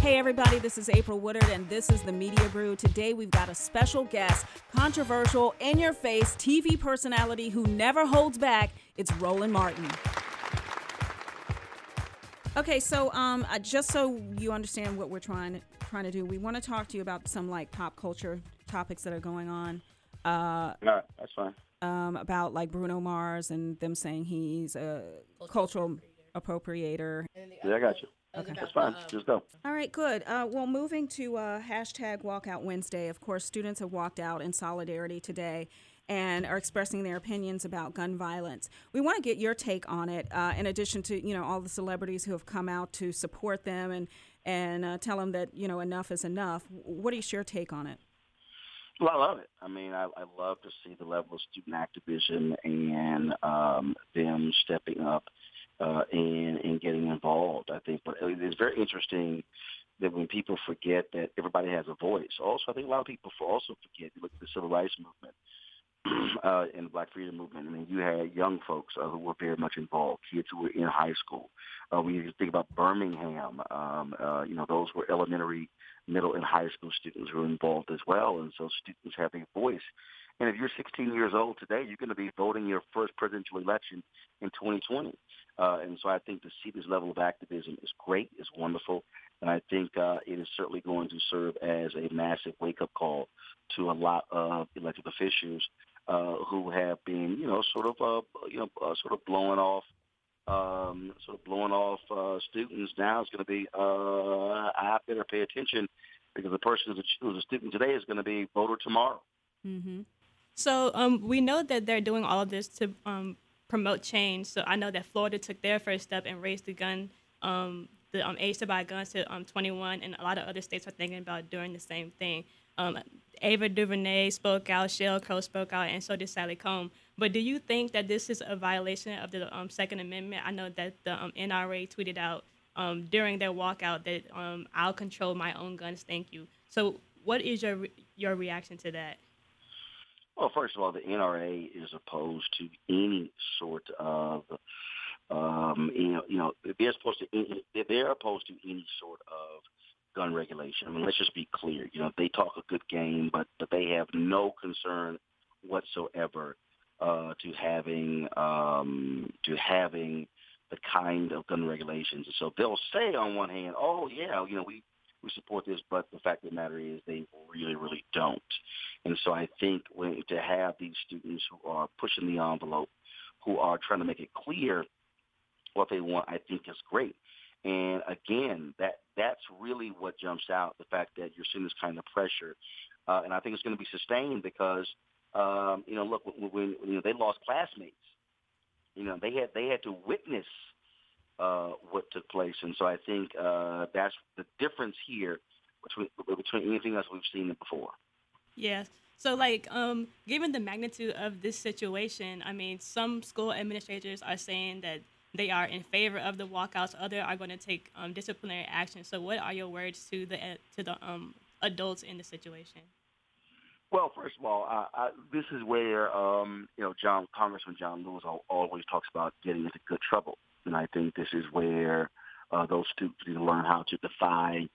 Hey, everybody, this is April Woodard, and this is the Media Brew. Today, we've got a special guest, controversial, in your face TV personality who never holds back. It's Roland Martin. Okay, so um, uh, just so you understand what we're trying trying to do, we want to talk to you about some like pop culture topics that are going on. Uh, no, that's fine. Um, about like Bruno Mars and them saying he's a cultural appropriator. Yeah, I got you. Okay. That's fine. Just go. All right, good. Uh, well, moving to uh, hashtag Walkout Wednesday. Of course, students have walked out in solidarity today and are expressing their opinions about gun violence. We want to get your take on it. Uh, in addition to you know all the celebrities who have come out to support them and and uh, tell them that you know enough is enough. What is your take on it? Well, I love it. I mean, I, I love to see the level of student activism and um, them stepping up uh, and, and getting involved. I think, but it's very interesting that when people forget that everybody has a voice. Also, I think a lot of people also forget. Look at the civil rights movement uh, and the Black Freedom Movement. I mean, you had young folks uh, who were very much involved, kids who were in high school. Uh, when you think about Birmingham, um, uh, you know, those were elementary, middle, and high school students who were involved as well, and so students have a voice. And if you're 16 years old today, you're going to be voting your first presidential election in 2020. Uh, and so I think to see this level of activism is great, is wonderful, and I think uh, it is certainly going to serve as a massive wake-up call to a lot of elected officials uh, who have been, you know, sort of, uh, you know, uh, sort of blowing off, um, sort of blowing off uh, students. Now it's going to be, I better pay attention because the person who's a, who's a student today is going to be voter tomorrow. Mm-hmm. So um, we know that they're doing all of this to um, promote change. So I know that Florida took their first step and raised the gun, um, the um, age to buy guns to um, 21, and a lot of other states are thinking about doing the same thing. Um, Ava DuVernay spoke out, Sheryl Crow spoke out, and so did Sally Kohn. But do you think that this is a violation of the Second Amendment? I know that the NRA tweeted out during their walkout that I'll control my own guns, thank you. So, what is your your reaction to that? Well, first of all, the NRA is opposed to any sort of, um, you know, you know, they're supposed to, they're opposed to any sort of gun regulation. I mean, let's just be clear. You know, they talk a good game, but but they have no concern whatsoever uh, to having um, to having the kind of gun regulations. And so they'll say on one hand, oh yeah, you know, we we support this, but the fact of the matter is they really, really don't. And so I think when, to have these students who are pushing the envelope, who are trying to make it clear what they want, I think is great. And again, that that's really what jumps out, the fact that you're seeing this kind of pressure. Uh, and I think it's going to be sustained because, um, you know, look, when, when you know, they lost classmates, you know, they had they had to witness uh, what took place. And so I think uh, that's the difference here between between anything else we've seen before. Yes. So, like, um, given the magnitude of this situation, I mean, some school administrators are saying that they are in favor of the walkouts. Others are going to take um, disciplinary action. So, what are your words to the to the um, adults in the situation? Well, first of all, I, I, this is where um, you know John Congressman John Lewis always talks about getting into good trouble. And I think this is where uh, those students need to learn how to defy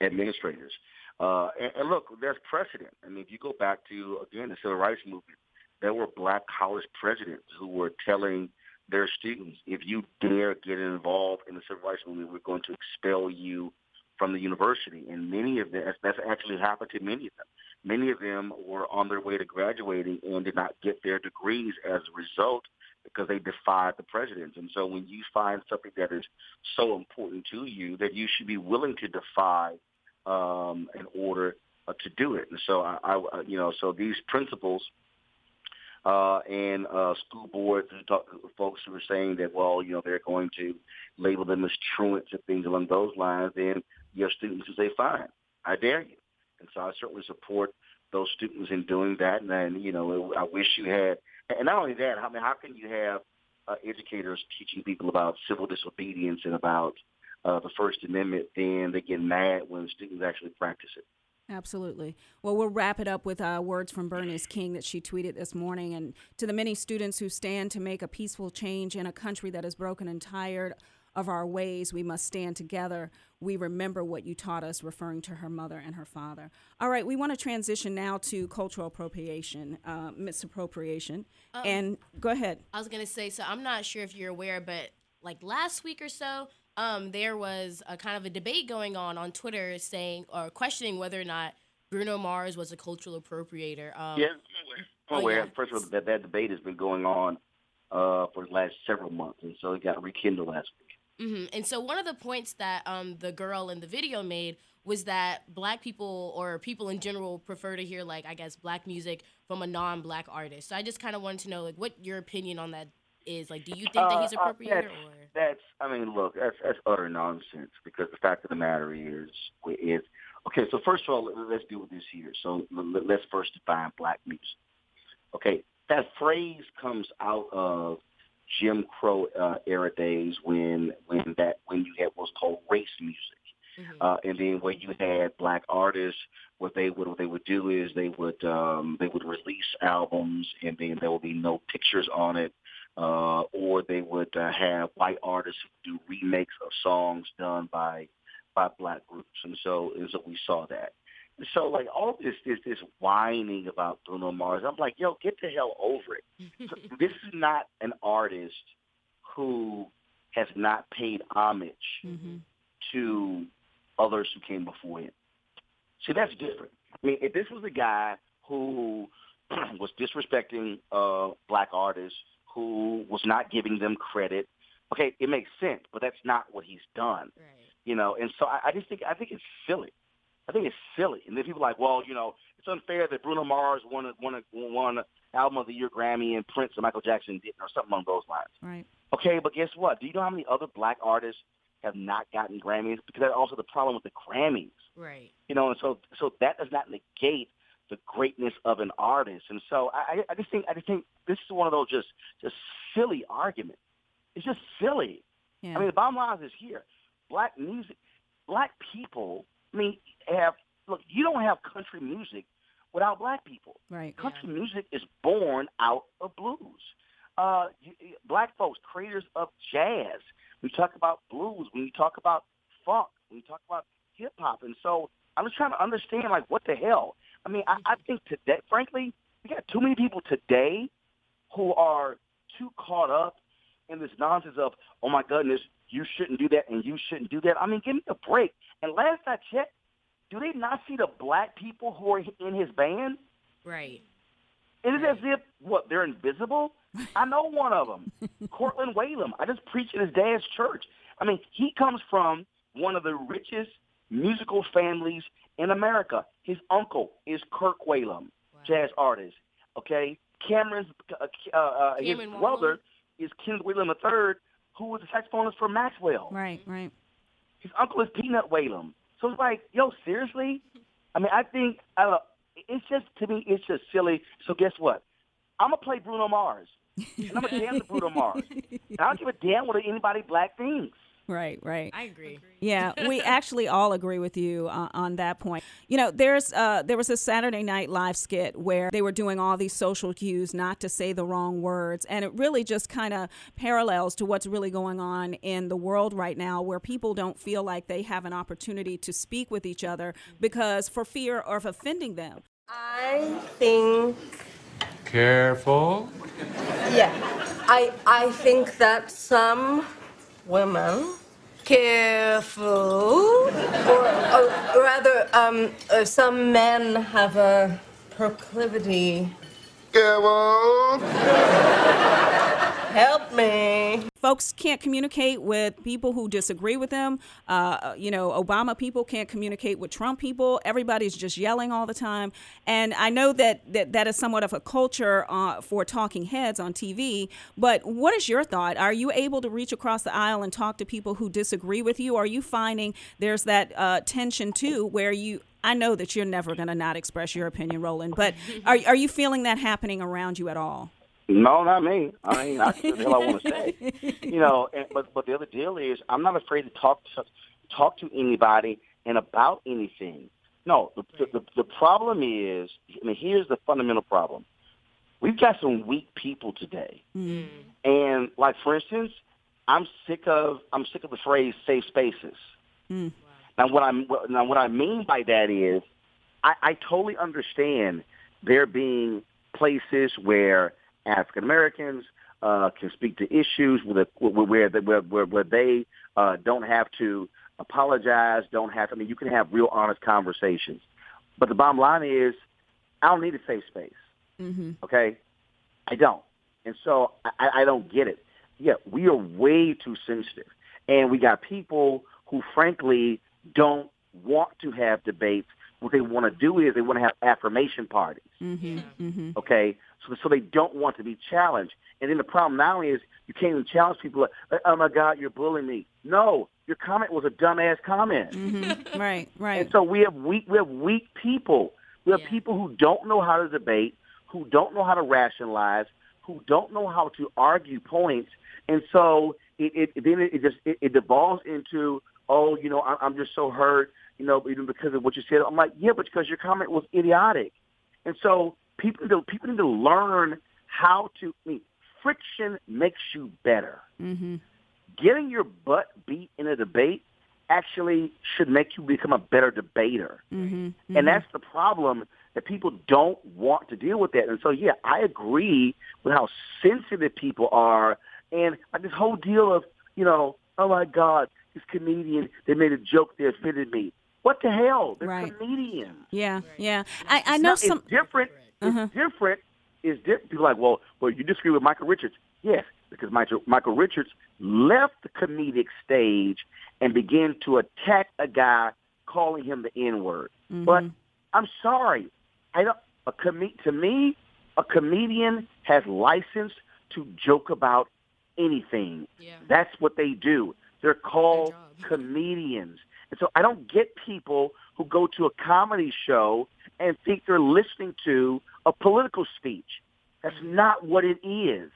administrators. Uh, and, and look, there's precedent. I mean, if you go back to, again, the civil rights movement, there were black college presidents who were telling their students, if you dare get involved in the civil rights movement, we're going to expel you from the university. And many of them, that's actually happened to many of them. Many of them were on their way to graduating and did not get their degrees as a result because they defied the president. And so when you find something that is so important to you that you should be willing to defy um, in order uh, to do it. And so I, I, you know, so these principles uh, and uh, school boards and talk, folks who are saying that, well, you know, they're going to label them as truants and things along those lines, then you have students who say, fine, I dare you. And so I certainly support those students in doing that. And then, you know, I wish you had and not only that, I mean, how can you have uh, educators teaching people about civil disobedience and about uh, the First Amendment, then they get mad when students actually practice it? Absolutely. Well, we'll wrap it up with uh, words from Bernice King that she tweeted this morning. And to the many students who stand to make a peaceful change in a country that is broken and tired of our ways, we must stand together. We remember what you taught us, referring to her mother and her father. All right, we want to transition now to cultural appropriation, uh, misappropriation. Um, and go ahead. I was gonna say, so I'm not sure if you're aware, but like last week or so, um, there was a kind of a debate going on on Twitter saying or questioning whether or not Bruno Mars was a cultural appropriator. Um, Yeah, I'm aware. Oh, yeah. First of all, that, that debate has been going on uh, for the last several months, and so it got rekindled last week. Hmm And so one of the points that um, the girl in the video made was that black people or people in general prefer to hear like I guess black music from a non-black artist. So I just kind of wanted to know like what your opinion on that is. Like, do you think that he's Uh, uh, that's, or? That's, I mean, look, that's that's utter nonsense because the fact of the matter is, is okay. So first of all, let- let's deal with this here. So let- let's first define black music. Okay, that phrase comes out of Jim Crow uh, era days when when that when you had what's called race music. Mhm. Uh, and then where you had black artists, what they would what they would do is they would um, they would release albums, and then there would be no pictures on it, uh, or they would uh, have white artists who do remakes of songs done by by black groups, and so and so we saw that. So like all this this this whining about Bruno Mars, I'm like, yo, get the hell over it. So this is not an artist who has not paid homage Mm-hmm. to others who came before him. See, that's different. I mean, if this was a guy who was disrespecting uh, black artists, who was not giving them credit, okay, it makes sense, but that's not what he's done. Right. You know, and so I, I just think I think it's silly. I think it's silly. And then people are like, well, you know, it's unfair that Bruno Mars won a, won a, won album of the year Grammy and Prince and Michael Jackson didn't, or something along those lines. Right. Okay, but guess what? Do you know how many other black artists have not gotten Grammys? Because that's also the problem with the Grammys. Right. You know, and so so that does not negate the greatness of an artist. And so I, I just think I just think this is one of those just just silly arguments. It's just silly. Yeah. I mean, the bottom line is here: black music, black people. I mean, have look. You don't have country music without black people. right. Country music is born out of blues. Uh, you, you- black folks, creators of jazz. When you talk about blues, when you talk about funk, when you talk about hip hop, and so I'm just trying to understand, like, what the hell? I mean, I, I think today, frankly, we got too many people today who are too caught up in this nonsense of, oh my goodness, you shouldn't do that and you shouldn't do that. I mean, give me a break. And last I checked, do they not see the black people who are in his band? Right. Is it is as if what they're invisible. I know one of them, Cortland Whalum. I just preached at his dad's church. I mean, he comes from one of the richest musical families in America. His uncle is Kirk Whalum, jazz artist. Okay, Kameron's uh, uh, uh, his Kameron brother is Kenneth Whalum III, who was a saxophonist for Maxwell. Right. Right. His uncle is Peanut Whalum. So it's like, yo, seriously? I mean, I think I don't know, it's just to me, it's just silly. So guess what? I'm gonna play Bruno Mars, and I'm gonna dance to Bruno Mars. And I don't give a damn what anybody black thinks. Right. Right. I agree. Yeah, we actually all agree with you uh, on that point. You know, there's uh, there was a Saturday Night Live skit where they were doing all these social cues not to say the wrong words, and it really just kind of parallels to what's really going on in the world right now, where people don't feel like they have an opportunity to speak with each other because for fear of offending them. I think, Careful. yeah, I I think that some women, careful, or, or rather, um, uh, some men have a proclivity. Help me. folks can't communicate with people who disagree with them. Uh, you know, Obama people can't communicate with Trump people. Everybody's just yelling all the time. And I know that that, that is somewhat of a culture uh, for talking heads on TV. But what is your thought? Are you able to reach across the aisle and talk to people who disagree with you? Are you finding there's that uh, tension too, where you I know that you're never going to not express your opinion, Roland, but are, are you feeling that happening around you at all? No, not me. I mean, I can the hell I want to say. You know, and, but but the other deal is, I'm not afraid to talk to talk to anybody and about anything. No, the the, the problem is, I mean, here's the fundamental problem. We've got some weak people today, hmm. and like for instance, I'm sick of I'm sick of the phrase safe spaces. Hmm. Now what I'm now what I mean by that is I, I totally understand there being places where African Americans uh, can speak to issues where where, where where where they uh, don't have to apologize, don't have. to, I mean, you can have real honest conversations. But the bottom line is, I don't need a safe space. Okay, I don't, and so I, I don't get it. Yeah, we are way too sensitive, and we got people who, frankly, don't want to have debates. What they want to do is they want to have affirmation parties. Mm-hmm. Mm-hmm. Okay, so so they don't want to be challenged. And then the problem now is you can't even challenge people. Like, oh my God, you're bullying me. No, your comment was a dumbass comment. Mm-hmm. Right, right. And so we have weak we have weak people. We have Yeah. people who don't know how to debate, who don't know how to rationalize, who don't know how to argue points, and so it, it then it just it, it devolves into oh you know I, I'm just so hurt you know even because of what you said. I'm like yeah, but because your comment was idiotic, and so people need to, people need to learn how to. I mean, friction makes you better mm-hmm. getting your butt beat in a debate actually should make you become a better debater. Mm-hmm. And mm-hmm. that's the problem that people don't want to deal with that. And so, yeah, I agree with how sensitive people are. And like this whole deal of, you know, oh my God, this comedian, they made a joke that offended me. What the hell? They're Right. comedians. yeah, yeah. I, I know Now, some. It's different. It's different. It's different. People are like, well, well, you disagree with Michael Richards. Yes, because Michael, Michael Richards left the comedic stage and began to attack a guy calling him the N word. But I'm sorry, I don't. A com- to me, a comedian has license to joke about anything. Yeah. That's what they do. They're called comedians. And so I don't get people who go to a comedy show and think they're listening to a political speech. That's not what it is.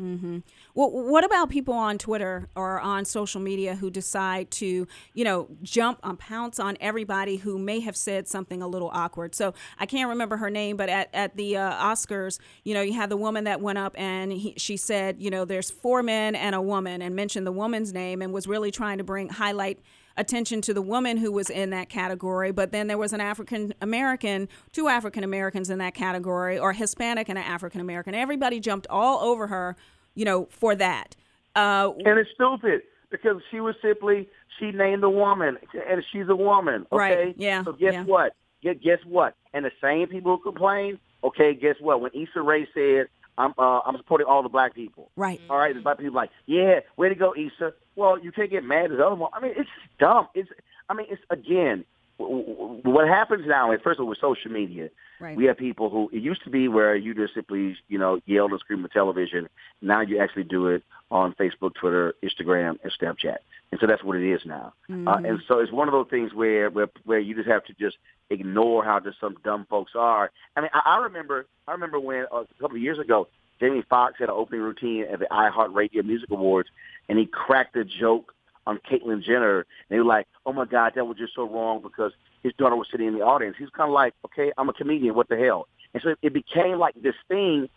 Well, what about people on Twitter or on social media who decide to, you know, jump on pounce on everybody who may have said something a little awkward? So I can't remember her name, but at, at the uh, Oscars, you know, you had the woman that went up and he, she said, you know, there's four men and a woman, and mentioned the woman's name and was really trying to bring highlight attention to the woman who was in that category, but then there was an African American, two African Americans in that category, or Hispanic and an African American. Everybody jumped all over her, you know, for that. Uh, And it's stupid because she was simply she named a woman and she's a woman. Okay. Right, yeah, So guess yeah. what? Guess what? And the same people who complain. Okay. Guess what? When Issa Rae said, "I'm uh, I'm supporting all the black people." right. All right, the black people like, yeah, way to go, Issa. Well, you can't get mad at the other one. I mean, it's just dumb. It's, I mean, it's again, what happens now is first of all with social media, Right. we have people who it used to be where you just simply, you know, yelled and screamed at television. Now you actually do it on Facebook, Twitter, Instagram, and Snapchat, and so that's what it is now. Uh, and so it's one of those things where where where you just have to just ignore how just some dumb folks are. I mean, I, I remember I remember when uh, a couple of years ago, Jamie Foxx had an opening routine at the iHeartRadio Music Awards, and he cracked a joke on Caitlyn Jenner, and they were like, "Oh my God, that was just so wrong," because his daughter was sitting in the audience. He's kind of like, "Okay, I'm a comedian. What the hell?" And so it became like this thing.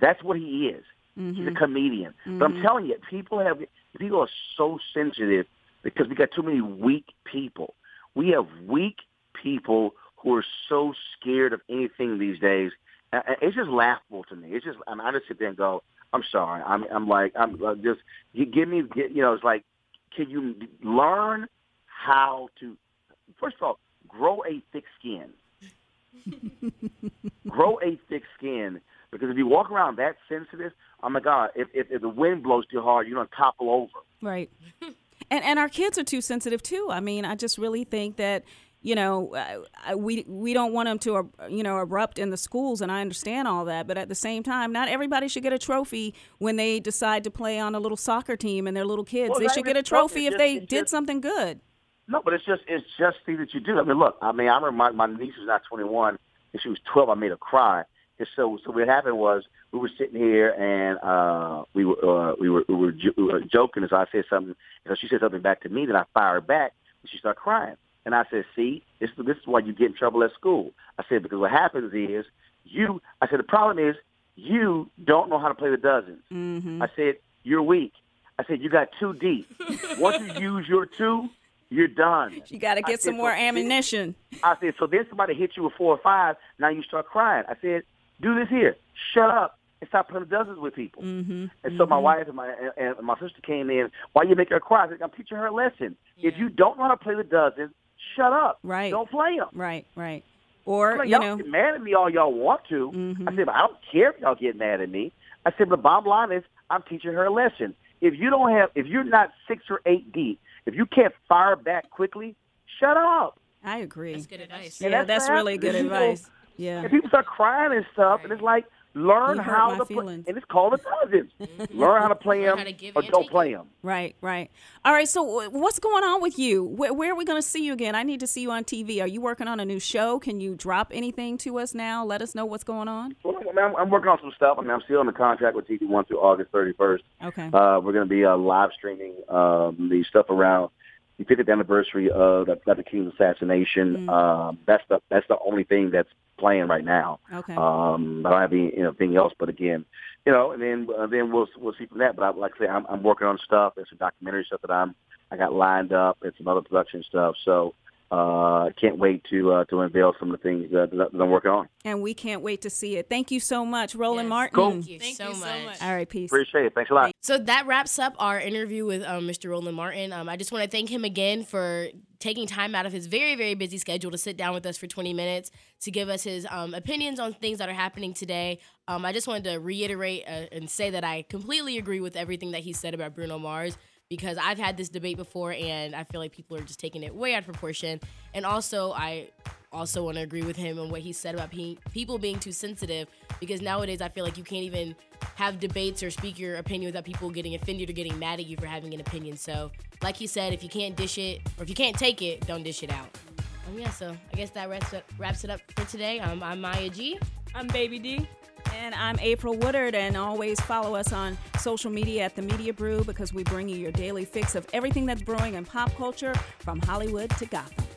That's what he is. He's a mm-hmm. comedian. But I'm mm-hmm. telling you, people have people are so sensitive because we got too many weak people. We have weak people who are so scared of anything these days. And- It's just laughable to me. It's just I, mean, I just sit there and go, "I'm sorry." I'm I'm like I'm just you give me you know it's like can you learn how to first of all grow a thick skin grow a thick skin because if you walk around that sensitive, oh my God, if, if, if the wind blows too hard, you're going to topple over. Right. and and our kids are too sensitive too. I mean, I just really think that you know uh, we we don't want them to uh, you know erupt in the schools, and I understand all that. But at the same time, not everybody should get a trophy when they decide to play on a little soccer team and they're little kids. Well, they should get a trophy, if just- they did just- something good. No, but it's just it's just things that you do. I mean, look, I mean, I remember my, my niece was not 21 and she was 12. I made her cry. And so, so what happened was we were sitting here and uh, we were uh, we were we were, jo- we were joking. And so I said something. Know, she said something back to me. Then I fired back, and she started crying. And I said, "See, this this is why you get in trouble at school." I said because what happens is you. I said the problem is you don't know how to play the dozens. I said you're weak. I said, you got two deep. Once you use your two, you're done. You got to I get said, some more so- ammunition. I said, so then somebody hits you with four or five. Now you start crying. I said, do this here. Shut up and stop playing dozens with people. Mm-hmm. And so my wife and my and and my sister came in. Why you make her cry? I said, I'm teaching her a lesson. If you don't know how to play the dozens, shut up. Right. Don't play them. Right, right. Or, Like, you y'all know, get mad at me all y'all want to. Mm-hmm. I said, but I don't care if y'all get mad at me. I said, but the bottom line is, I'm teaching her a lesson. If you don't have, if you're not six or eight deep, if you can't fire back quickly, shut up. I agree. That's good advice. Yeah, And that's, what really happens. good People- advice. Yeah. And people start crying and stuff, and it's like, learn You how my to play. feelings. And it's called a dozens. learn how to play them to or don't play it. them. Right, right. All right. So, wh- what's going on with you? Where, where are we going to see you again? I need to see you on TV. Are you working on a new show? Can you drop anything to us now? Let us know what's going on. Well, I mean, I'm, I'm working on some stuff. I mean, I'm still in the contract with TV One through August 31st. Okay. Uh, we're going to be uh, live streaming um, the stuff around the 50th anniversary of the Dr. King's assassination. Um, that's the that's the only thing that's playing right now. Okay. Um, I don't have any, anything else, but again, you know, and then uh, then we'll we'll see from that. But I, like I say, I'm, I'm working on stuff. There's some documentary stuff that I'm I got lined up, and some other production stuff. So uh, I can't wait to uh, to unveil some of the things that, that I'm working on. and we can't wait to see it. Thank you so much, Roland Yes. Martin. Cool. Thank you, Thank so, you so much. much. All right, peace. Appreciate it. Thanks a lot. So that wraps up our interview with um, Mr. Roland Martin. Um, I just want to thank him again for taking time out of his very, very busy schedule to sit down with us for 20 minutes to give us his um, opinions on things that are happening today. Um, I just wanted to reiterate uh, and say that I completely agree with everything that he said about Bruno Mars because I've had this debate before and I feel like people are just taking it way out of proportion. And also, I also want to agree with him on what he said about pe- people being too sensitive because nowadays I feel like you can't even have debates or speak your opinion without people getting offended or getting mad at you for having an opinion. So, like he said, if you can't dish it or if you can't take it, don't dish it out. Um, yeah, so I guess that wraps it, wraps it up for today. Um, I'm Maya G. I'm Baby D. And I'm April Woodard, and always follow us on social media at The Media Brew because we bring you your daily fix of everything that's brewing in pop culture from Hollywood to Gotham.